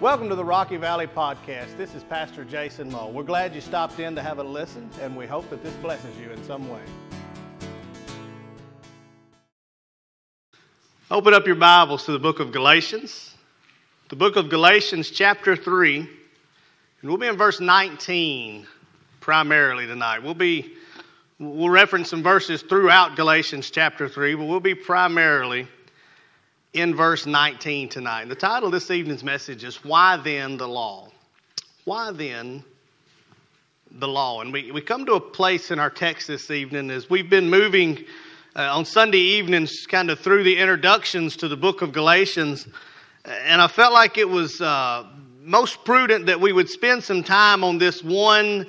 Welcome to the Rocky Valley Podcast. This is Pastor Jason Moe. We're glad you stopped in to have a listen, and we hope that this blesses you in some way. Open up your Bibles to the book of Galatians, the book of Galatians, chapter 3, and we'll be in verse 19 primarily tonight. We'll be we'll reference some verses throughout Galatians chapter 3, but we'll be primarily in verse 19 tonight. The title of this evening's message is Why Then the Law? Why then the law? And we, we come to a place in our text this evening as we've been moving uh, on Sunday evenings kind of through the introductions to the book of Galatians. And I felt like it was uh, most prudent that we would spend some time on this one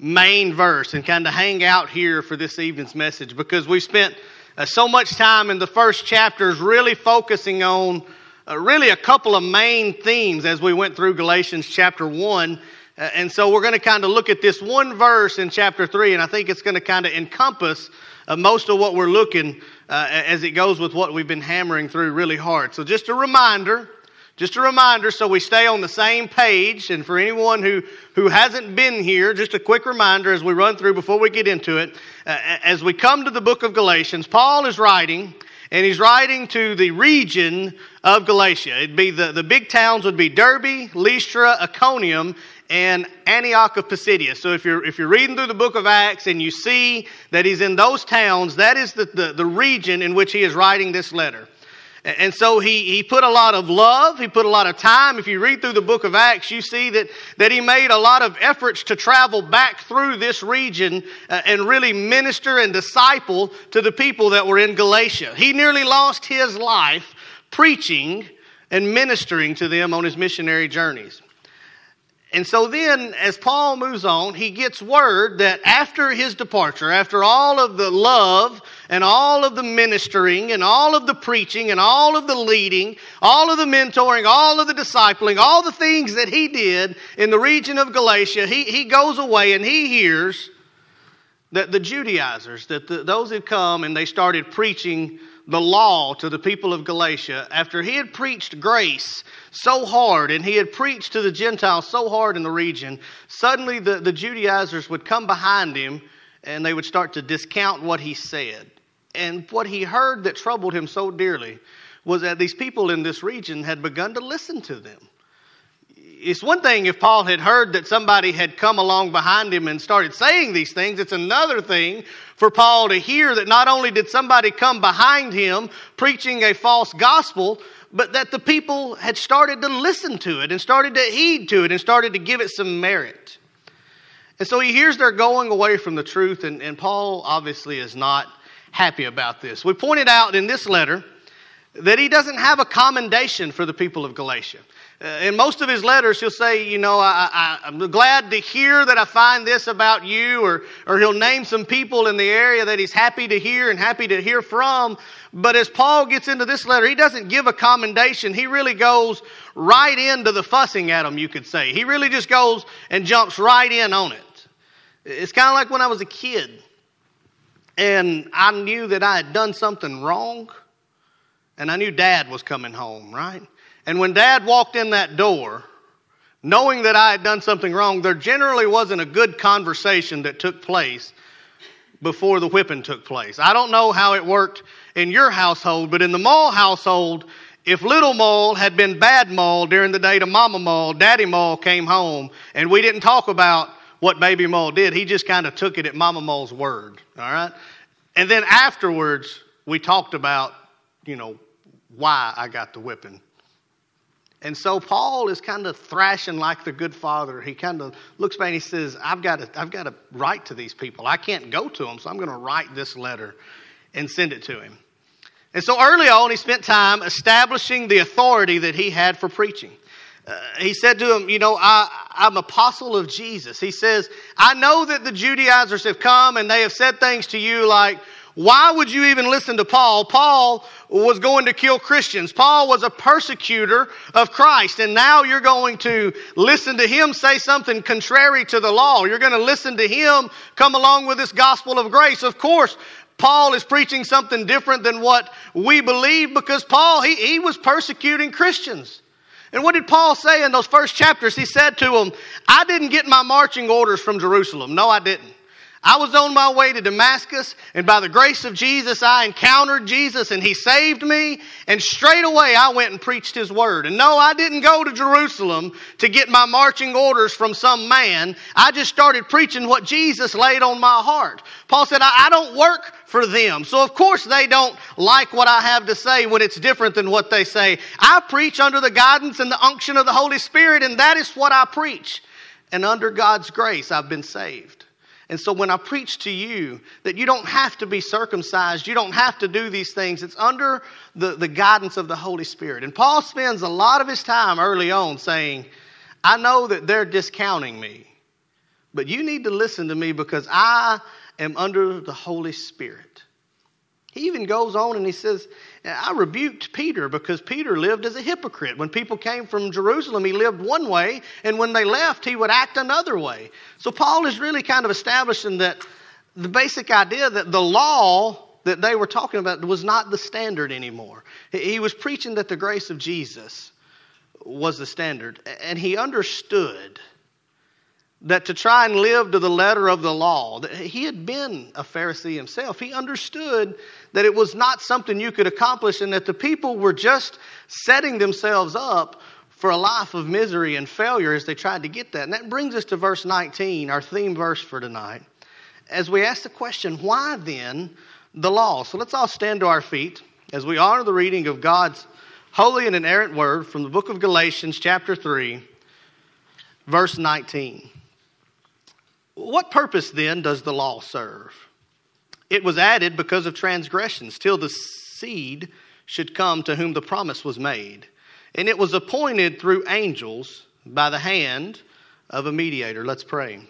main verse and kind of hang out here for this evening's message because we spent uh, so much time in the first chapters really focusing on uh, really a couple of main themes as we went through Galatians chapter 1. Uh, and so we're going to kind of look at this one verse in chapter 3, and I think it's going to kind of encompass uh, most of what we're looking uh, as it goes with what we've been hammering through really hard. So just a reminder just a reminder so we stay on the same page, and for anyone who, who hasn't been here, just a quick reminder as we run through before we get into it. Uh, as we come to the book of Galatians, Paul is writing, and he's writing to the region of Galatia. It'd be the, the big towns would be Derbe, Lystra, Iconium, and Antioch of Pisidia. So if you're, if you're reading through the book of Acts and you see that he's in those towns, that is the, the, the region in which he is writing this letter. And so he, he put a lot of love, he put a lot of time. If you read through the book of Acts, you see that, that he made a lot of efforts to travel back through this region uh, and really minister and disciple to the people that were in Galatia. He nearly lost his life preaching and ministering to them on his missionary journeys. And so then, as Paul moves on, he gets word that after his departure, after all of the love and all of the ministering and all of the preaching and all of the leading, all of the mentoring, all of the discipling, all the things that he did in the region of Galatia, he, he goes away and he hears that the Judaizers, that the, those who come and they started preaching the law to the people of Galatia, after he had preached grace so hard and he had preached to the Gentiles so hard in the region, suddenly the, the Judaizers would come behind him and they would start to discount what he said. And what he heard that troubled him so dearly was that these people in this region had begun to listen to them it's one thing if Paul had heard that somebody had come along behind him and started saying these things. It's another thing for Paul to hear that not only did somebody come behind him preaching a false gospel, but that the people had started to listen to it and started to heed to it and started to give it some merit. And so he hears they're going away from the truth, and, and Paul obviously is not happy about this. We pointed out in this letter that he doesn't have a commendation for the people of Galatia. Uh, in most of his letters, he'll say, you know, I, am glad to hear that I find this about you, or, or he'll name some people in the area that he's happy to hear and happy to hear from. But as Paul gets into this letter, he doesn't give a commendation. He really goes right into the fussing at them, you could say. He really just goes and jumps right in on it. It's kind of like when I was a kid and I knew that I had done something wrong and I knew dad was coming home, right? And when dad walked in that door, knowing that I had done something wrong, there generally wasn't a good conversation that took place before the whipping took place. I don't know how it worked in your household, but in the Mole household, if little Mole had been bad Mole during the day to Mama Mole, Daddy Mole came home, and we didn't talk about what Baby Mole did. He just kind of took it at Mama Mole's word, all right? And then afterwards, we talked about, you know, why I got the whipping and so Paul is kind of thrashing like the good father. He kind of looks back and he says, I've got to, I've got to write to these people. I can't go to them, so I'm going to write this letter and send it to him. And so early on, he spent time establishing the authority that he had for preaching. Uh, he said to him, You know, I, I'm apostle of Jesus. He says, I know that the Judaizers have come and they have said things to you like, why would you even listen to Paul? Paul was going to kill Christians. Paul was a persecutor of Christ. And now you're going to listen to him say something contrary to the law. You're going to listen to him come along with this gospel of grace. Of course, Paul is preaching something different than what we believe because Paul, he, he was persecuting Christians. And what did Paul say in those first chapters? He said to them, I didn't get my marching orders from Jerusalem. No, I didn't. I was on my way to Damascus, and by the grace of Jesus, I encountered Jesus, and He saved me. And straight away, I went and preached His word. And no, I didn't go to Jerusalem to get my marching orders from some man. I just started preaching what Jesus laid on my heart. Paul said, I, I don't work for them. So, of course, they don't like what I have to say when it's different than what they say. I preach under the guidance and the unction of the Holy Spirit, and that is what I preach. And under God's grace, I've been saved. And so when I preach to you that you don't have to be circumcised, you don't have to do these things, it's under the, the guidance of the Holy Spirit. And Paul spends a lot of his time early on saying, I know that they're discounting me, but you need to listen to me because I am under the Holy Spirit. He even goes on and he says, I rebuked Peter because Peter lived as a hypocrite. When people came from Jerusalem, he lived one way, and when they left, he would act another way. So Paul is really kind of establishing that the basic idea that the law that they were talking about was not the standard anymore. He was preaching that the grace of Jesus was the standard, and he understood that to try and live to the letter of the law, that he had been a Pharisee himself. He understood that it was not something you could accomplish and that the people were just setting themselves up for a life of misery and failure as they tried to get that. And that brings us to verse 19, our theme verse for tonight, as we ask the question, why then the law? So let's all stand to our feet as we honor the reading of God's holy and inerrant word from the book of Galatians, chapter 3, verse 19. What purpose then does the law serve? It was added because of transgressions, till the seed should come to whom the promise was made. And it was appointed through angels by the hand of a mediator. Let's pray.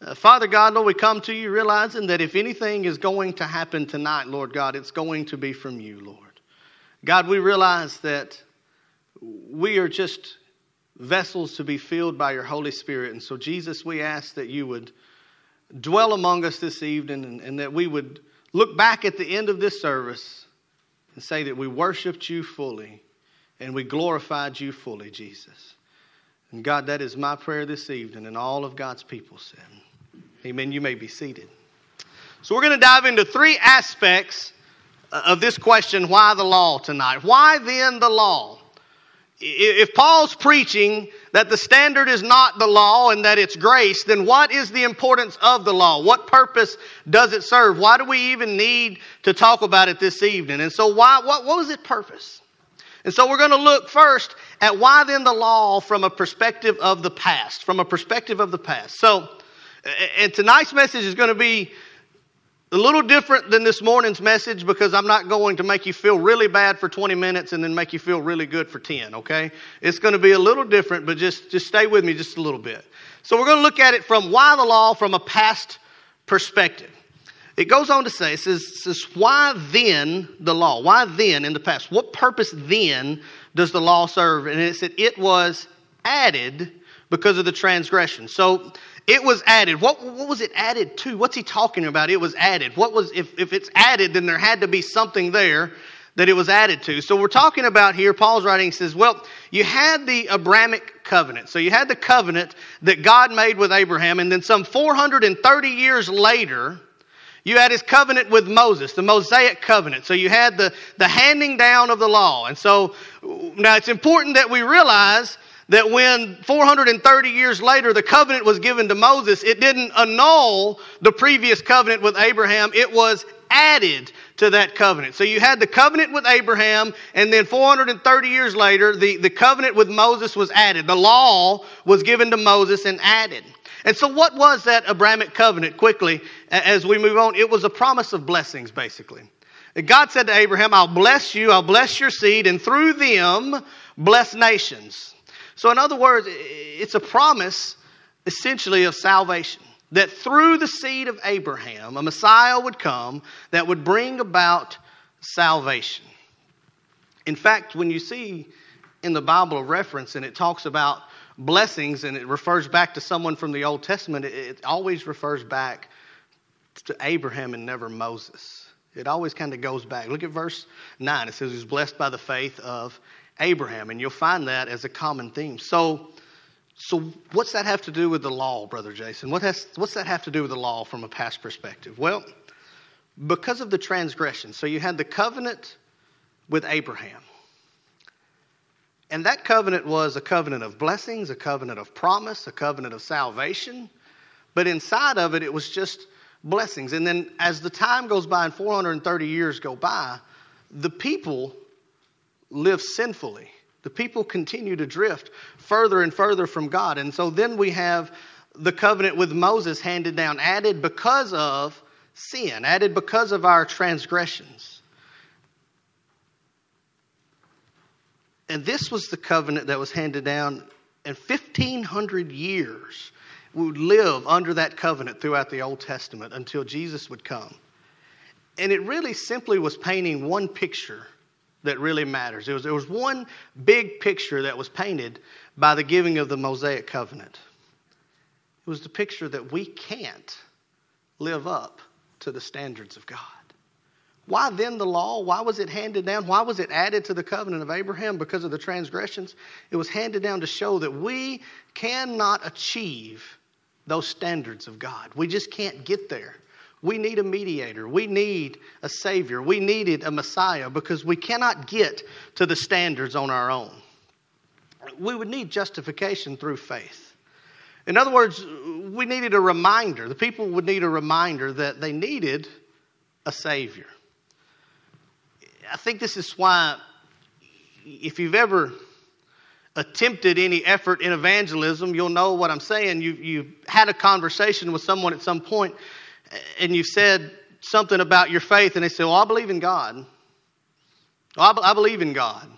Uh, Father God, Lord, we come to you realizing that if anything is going to happen tonight, Lord God, it's going to be from you, Lord. God, we realize that we are just vessels to be filled by your Holy Spirit. And so, Jesus, we ask that you would dwell among us this evening and, and, that we would look back at the end of this service and say that we worshiped you fully and we glorified you fully, Jesus. And God, that is my prayer this evening, and all of God's people said. Amen. You may be seated. So, we're going to dive into three aspects uh, of this question why the law tonight? Why then the law? If Paul's preaching that the standard is not the law and that it's grace, then what is the importance of the law? What purpose does it serve? Why do we even need to talk about it this evening? And so, why, what, what was its purpose? And so, we're going to look first at why then the law from a perspective of the past, from a perspective of the past. So, and tonight's message is going to be a little different than this morning's message because I'm not going to make you feel really bad for 20 minutes and then make you feel really good for 10, okay? It's going to be a little different, but just, just stay with me just a little bit. So we're going to look at it from why the law from a past perspective. It goes on to say, it says, it says, why then the law? Why then in the past? What purpose then does the law serve? And it said, it was added because of the transgression. So it was added. What, what was it added to? What's he talking about? It was added. What was, if, if it's added, then there had to be something there that it was added to. So we're talking about here, Paul's writing says, well, you had the Abrahamic covenant. So you had the covenant that God made with Abraham, and then some 430 years later, you had his covenant with Moses, the Mosaic covenant. So you had the, the handing down of the law. And so now it's important that we realize that when 430 years later the covenant was given to Moses, it didn't annul the previous covenant with Abraham, it was added to that covenant. So you had the covenant with Abraham, and then 430 years later, the, the covenant with Moses was added. The law was given to Moses and added. And so, what was that Abrahamic covenant quickly as we move on? It was a promise of blessings, basically. God said to Abraham, I'll bless you, I'll bless your seed, and through them, bless nations. So, in other words, it's a promise essentially of salvation. That through the seed of Abraham, a Messiah would come that would bring about salvation. In fact, when you see in the Bible a reference and it talks about blessings and it refers back to someone from the Old Testament, it always refers back to Abraham and never Moses. It always kind of goes back. Look at verse 9. It says, He was blessed by the faith of Abraham. And you'll find that as a common theme. So, so what's that have to do with the law, Brother Jason? What has, what's that have to do with the law from a past perspective? Well, because of the transgression. So you had the covenant with Abraham. And that covenant was a covenant of blessings, a covenant of promise, a covenant of salvation. But inside of it, it was just blessings. And then as the time goes by and 430 years go by, the people live sinfully. The people continue to drift further and further from God. And so then we have the covenant with Moses handed down, added because of sin, added because of our transgressions. And this was the covenant that was handed down, and 1,500 years we would live under that covenant throughout the Old Testament until Jesus would come. And it really simply was painting one picture that really matters. It was, there was one big picture that was painted by the giving of the Mosaic covenant. It was the picture that we can't live up to the standards of God. Why then the law? Why was it handed down? Why was it added to the covenant of Abraham? Because of the transgressions. It was handed down to show that we cannot achieve those standards of God. We just can't get there. We need a mediator. We need a Savior. We needed a Messiah because we cannot get to the standards on our own. We would need justification through faith. In other words, we needed a reminder. The people would need a reminder that they needed a Savior. I think this is why, if you've ever attempted any effort in evangelism, you'll know what I'm saying. You, you've had a conversation with someone at some point and you've said something about your faith, and they say, Well, I believe in God. Well, I, I believe in God.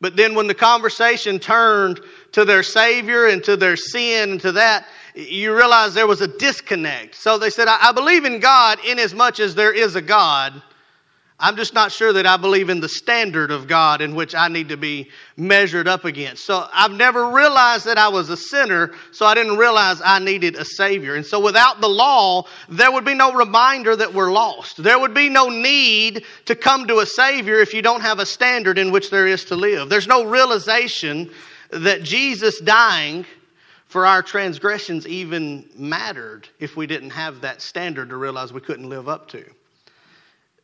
But then when the conversation turned to their Savior and to their sin and to that, you realize there was a disconnect. So they said, I, I believe in God in as much as there is a God. I'm just not sure that I believe in the standard of God in which I need to be measured up against. So I've never realized that I was a sinner, so I didn't realize I needed a Savior. And so without the law, there would be no reminder that we're lost. There would be no need to come to a Savior if you don't have a standard in which there is to live. There's no realization that Jesus dying for our transgressions even mattered if we didn't have that standard to realize we couldn't live up to.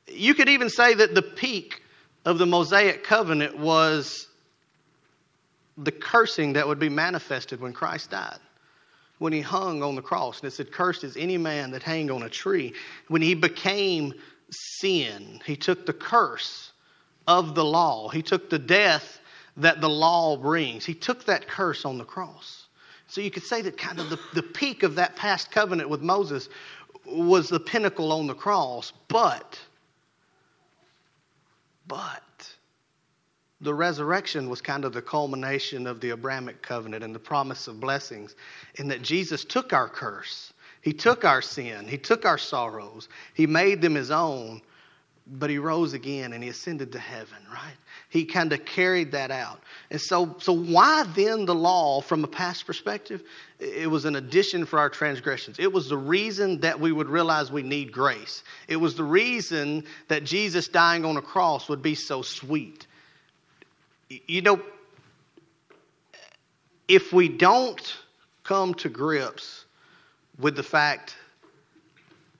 You could even say that the peak of the Mosaic covenant was the cursing that would be manifested when Christ died. When he hung on the cross, and it said, Cursed is any man that hang on a tree. When he became sin, he took the curse of the law, he took the death that the law brings. He took that curse on the cross. So you could say that kind of the, the peak of that past covenant with Moses was the pinnacle on the cross, but but the resurrection was kind of the culmination of the Abrahamic covenant and the promise of blessings, in that Jesus took our curse. He took our sin. He took our sorrows. He made them his own, but he rose again and he ascended to heaven, right? He kind of carried that out. And so, so why then the law from a past perspective? It was an addition for our transgressions. It was the reason that we would realize we need grace. It was the reason that Jesus dying on a cross would be so sweet. You know, if we don't come to grips with the fact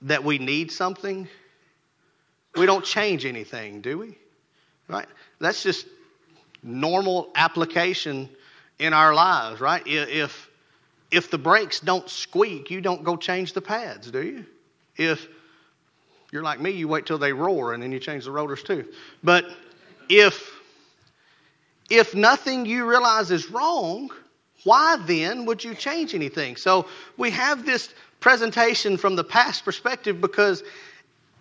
that we need something, we don't change anything, do we? Right? That's just normal application in our lives, right? If if the brakes don't squeak, you don't go change the pads, do you? If you're like me, you wait till they roar and then you change the rotors too. But if if nothing you realize is wrong, why then would you change anything? So we have this presentation from the past perspective because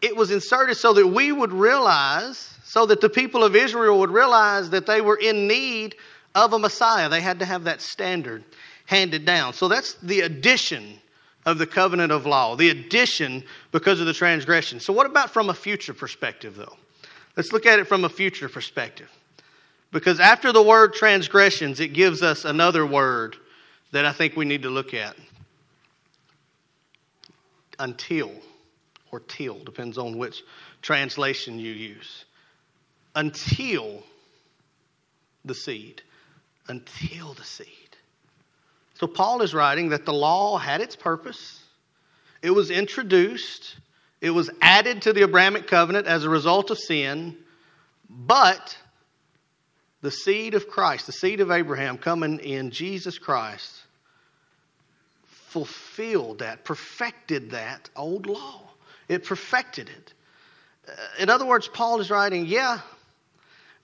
it was inserted so that we would realize, so that the people of Israel would realize that they were in need of a Messiah. They had to have that standard handed down. So that's the addition of the covenant of law, the addition because of the transgression. So, what about from a future perspective, though? Let's look at it from a future perspective. Because after the word transgressions, it gives us another word that I think we need to look at. Until, or till, depends on which translation you use. Until the seed. Until the seed. So Paul is writing that the law had its purpose, it was introduced, it was added to the Abrahamic covenant as a result of sin, but the seed of Christ, the seed of Abraham coming in Jesus Christ, fulfilled that, perfected that old law. It perfected it. In other words, Paul is writing, yeah,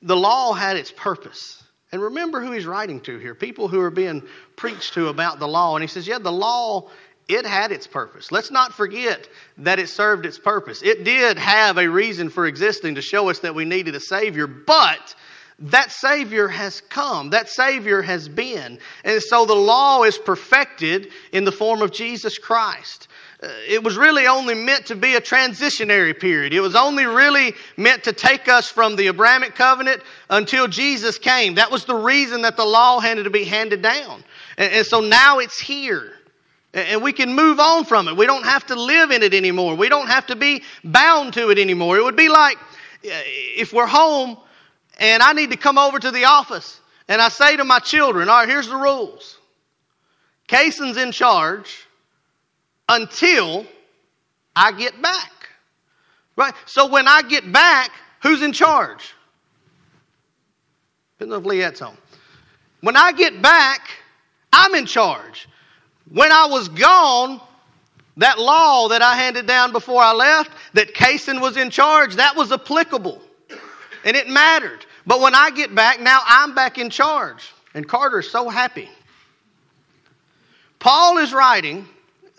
the law had its purpose. And remember who he's writing to here people who are being preached to about the law. And he says, yeah, the law, it had its purpose. Let's not forget that it served its purpose. It did have a reason for existing to show us that we needed a Savior, but that Savior has come. That Savior has been. And so the law is perfected in the form of Jesus Christ. Uh, it was really only meant to be a transitionary period. It was only really meant to take us from the Abrahamic covenant until Jesus came. That was the reason that the law had to be handed down. And, and so now it's here. And we can move on from it. We don't have to live in it anymore. We don't have to be bound to it anymore. It would be like uh, if we're home and I need to come over to the office and I say to my children, all right, here's the rules. Cason's in charge until I get back. Right? So when I get back, who's in charge? Didn't know if Leette's home. When I get back, I'm in charge. When I was gone, that law that I handed down before I left, that Cason was in charge, that was applicable. And it mattered. But when I get back, now I'm back in charge. And Carter's so happy. Paul is writing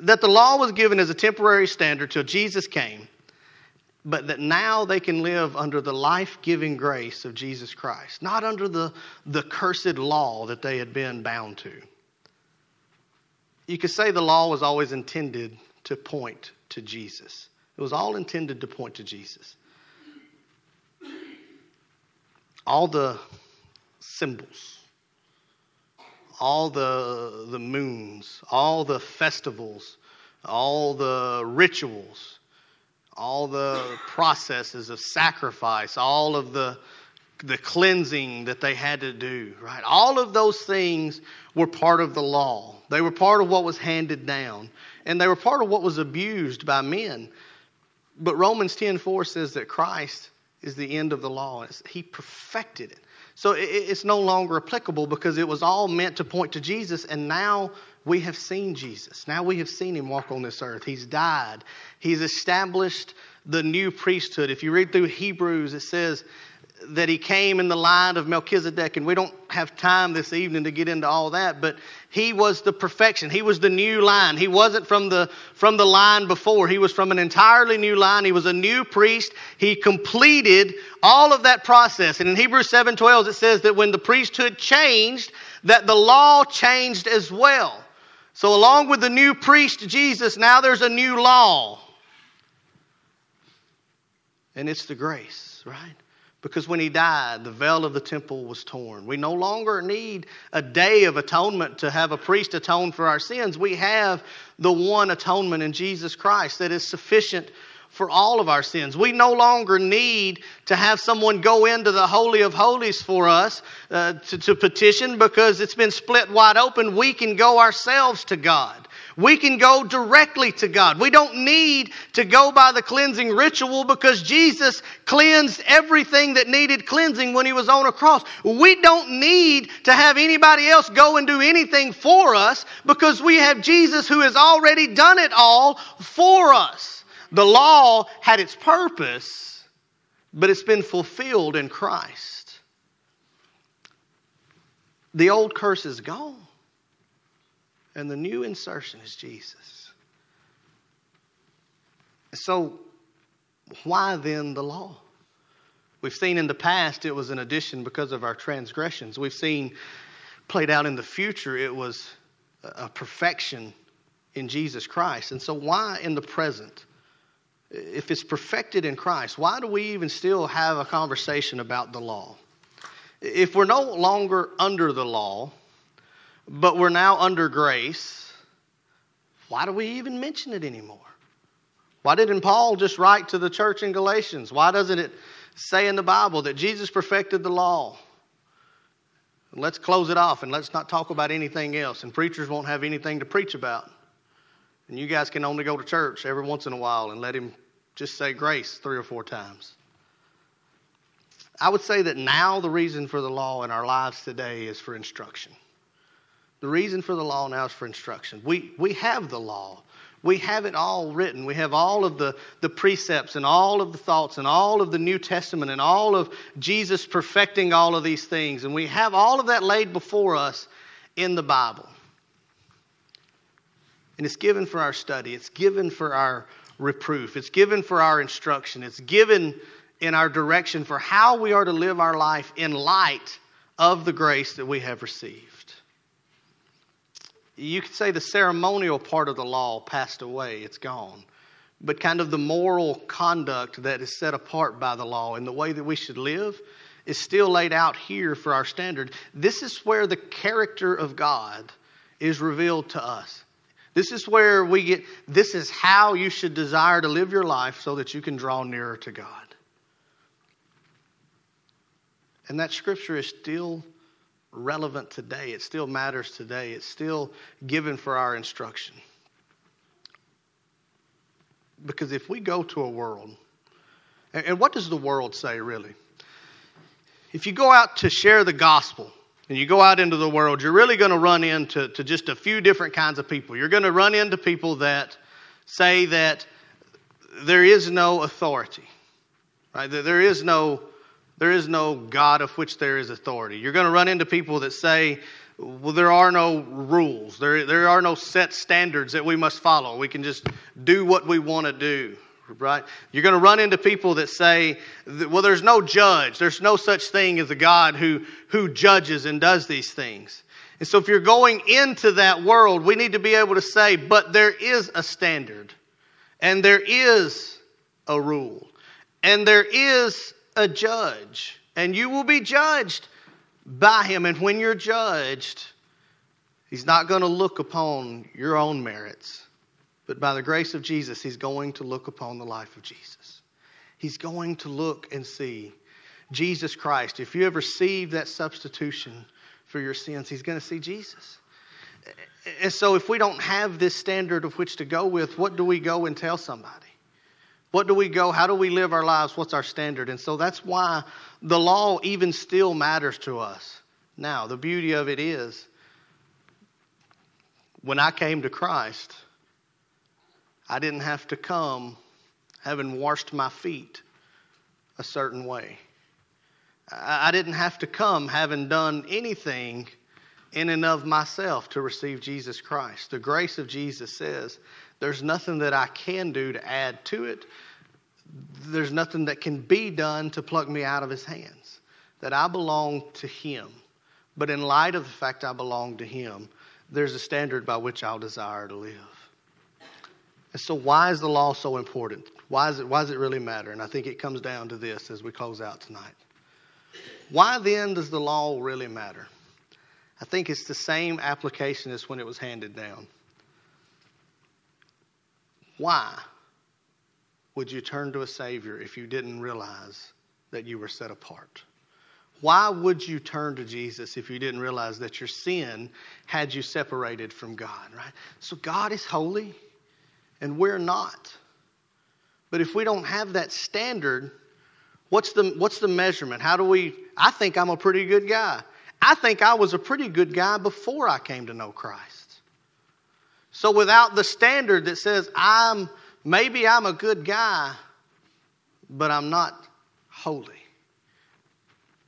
that the law was given as a temporary standard till Jesus came, but that now they can live under the life giving grace of Jesus Christ, not under the, the cursed law that they had been bound to. You could say the law was always intended to point to Jesus, it was all intended to point to Jesus. All the symbols all the, the moons, all the festivals, all the rituals, all the processes of sacrifice, all of the, the cleansing that they had to do, right? All of those things were part of the law. They were part of what was handed down, and they were part of what was abused by men. But Romans 10:4 says that Christ is the end of the law. He perfected it. So it's no longer applicable because it was all meant to point to Jesus, and now we have seen Jesus. Now we have seen him walk on this earth. He's died, he's established the new priesthood. If you read through Hebrews, it says that he came in the line of Melchizedek, and we don't have time this evening to get into all that, but he was the perfection. He was the new line. He wasn't from the, from the line before. He was from an entirely new line. He was a new priest. He completed all of that process. And in Hebrews 7:12 it says that when the priesthood changed, that the law changed as well. So along with the new priest Jesus, now there's a new law. And it's the grace, right? Because when he died, the veil of the temple was torn. We no longer need a day of atonement to have a priest atone for our sins. We have the one atonement in Jesus Christ that is sufficient for all of our sins. We no longer need to have someone go into the Holy of Holies for us uh, to, to petition because it's been split wide open. We can go ourselves to God. We can go directly to God. We don't need to go by the cleansing ritual because Jesus cleansed everything that needed cleansing when he was on a cross. We don't need to have anybody else go and do anything for us because we have Jesus who has already done it all for us. The law had its purpose, but it's been fulfilled in Christ. The old curse is gone. And the new insertion is Jesus. So, why then the law? We've seen in the past it was an addition because of our transgressions. We've seen played out in the future it was a perfection in Jesus Christ. And so, why in the present? If it's perfected in Christ, why do we even still have a conversation about the law? If we're no longer under the law, but we're now under grace, why do we even mention it anymore? Why didn't Paul just write to the church in Galatians? Why doesn't it say in the Bible that Jesus perfected the law? Let's close it off and let's not talk about anything else. And preachers won't have anything to preach about. And you guys can only go to church every once in a while and let him just say grace three or four times. I would say that now the reason for the law in our lives today is for instruction. The reason for the law now is for instruction. We, we have the law. We have it all written. We have all of the, the precepts and all of the thoughts and all of the New Testament and all of Jesus perfecting all of these things. And we have all of that laid before us in the Bible. And it's given for our study, it's given for our reproof, it's given for our instruction, it's given in our direction for how we are to live our life in light of the grace that we have received. You could say the ceremonial part of the law passed away, it's gone. But kind of the moral conduct that is set apart by the law and the way that we should live is still laid out here for our standard. This is where the character of God is revealed to us. This is where we get, this is how you should desire to live your life so that you can draw nearer to God. And that scripture is still relevant today. It still matters today. It's still given for our instruction. Because if we go to a world, and what does the world say really? If you go out to share the gospel, and you go out into the world, you're really going to run into to just a few different kinds of people. You're going to run into people that say that there is no authority, right? That there is no there is no God of which there is authority. You're going to run into people that say, well, there are no rules. There, there are no set standards that we must follow. We can just do what we want to do right? You're going to run into people that say, well, there's no judge. There's no such thing as a God who, who judges and does these things. And so if you're going into that world, we need to be able to say, but there is a standard, and there is a rule, and there is a judge, and you will be judged by him. And when you're judged, he's not going to look upon your own merits but by the grace of Jesus, he's going to look upon the life of Jesus. He's going to look and see Jesus Christ. If you have received that substitution for your sins, he's going to see Jesus. And so, if we don't have this standard of which to go with, what do we go and tell somebody? What do we go? How do we live our lives? What's our standard? And so that's why the law even still matters to us. Now, the beauty of it is when I came to Christ, I didn't have to come having washed my feet a certain way. I didn't have to come having done anything in and of myself to receive Jesus Christ. The grace of Jesus says there's nothing that I can do to add to it. There's nothing that can be done to pluck me out of his hands. That I belong to him. But in light of the fact I belong to him, there's a standard by which I'll desire to live. And so, why is the law so important? Why, is it, why does it really matter? And I think it comes down to this as we close out tonight. Why then does the law really matter? I think it's the same application as when it was handed down. Why would you turn to a Savior if you didn't realize that you were set apart? Why would you turn to Jesus if you didn't realize that your sin had you separated from God, right? So God is holy and we're not. But if we don't have that standard, what's the, what's the measurement? How do we? I think I'm a pretty good guy. I think I was a pretty good guy before I came to know Christ. So without the standard that says I'm maybe I'm a good guy, but I'm not holy.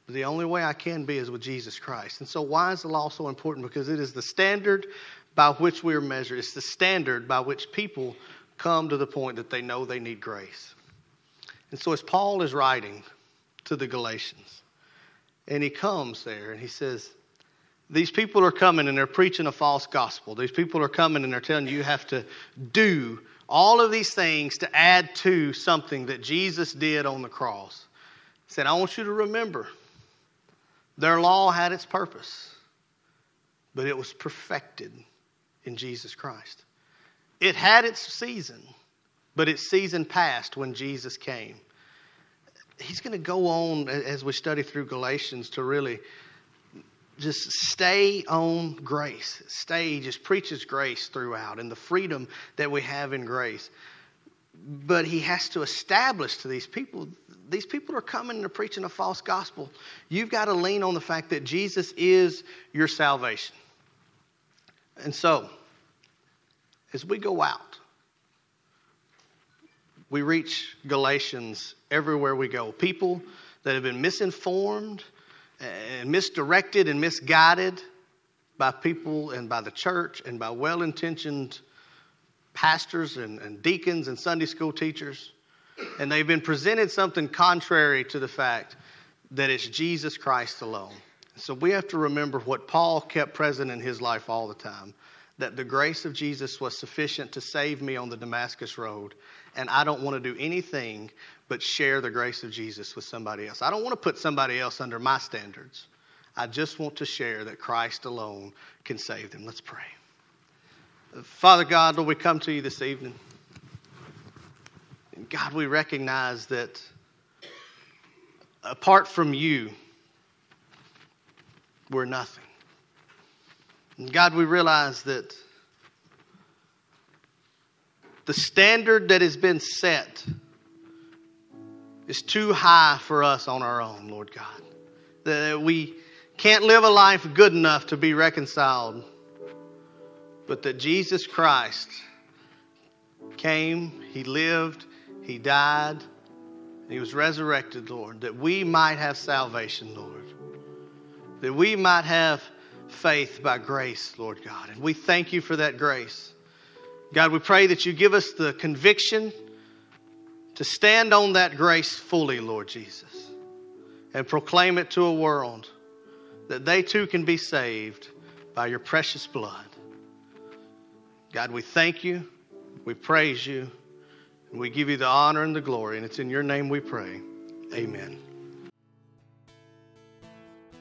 The only way I can be is with Jesus Christ. And so why is the law so important? Because it is the standard by which we are measured. It's the standard by which people come to the point that they know they need grace. And so, as Paul is writing to the Galatians, and he comes there and he says, These people are coming and they're preaching a false gospel. These people are coming and they're telling you you have to do all of these things to add to something that Jesus did on the cross. He said, I want you to remember their law had its purpose, but it was perfected in Jesus Christ. It had its season, but its season passed when Jesus came. He's going to go on as we study through Galatians to really just stay on grace. Stay, just preaches grace throughout and the freedom that we have in grace. But he has to establish to these people these people are coming and preaching a false gospel. You've got to lean on the fact that Jesus is your salvation. And so, as we go out, we reach Galatians everywhere we go. People that have been misinformed, and misdirected and misguided by people and by the church and by well intentioned pastors and, and, deacons and Sunday school teachers. And they've been presented something contrary to the fact that it's Jesus Christ alone. So we have to remember what Paul kept present in his life all the time that the grace of Jesus was sufficient to save me on the Damascus Road. And I don't want to do anything but share the grace of Jesus with somebody else. I don't want to put somebody else under my standards. I just want to share that Christ alone can save them. Let's pray. Father God, Lord, we come to you this evening. God, we recognize that apart from you, we're nothing. God, we realize that the standard that has been set is too high for us on our own, Lord God. That we can't live a life good enough to be reconciled, but that Jesus Christ came, He lived, He died, He was resurrected, Lord, that we might have salvation, Lord. That we might have faith by grace, Lord God. And we thank you for that grace. God, we pray that you give us the conviction to stand on that grace fully, Lord Jesus, and proclaim it to a world that they too can be saved by your precious blood. God, we thank you, we praise you, and we give you the honor and the glory, and it's in your name we pray. Amen.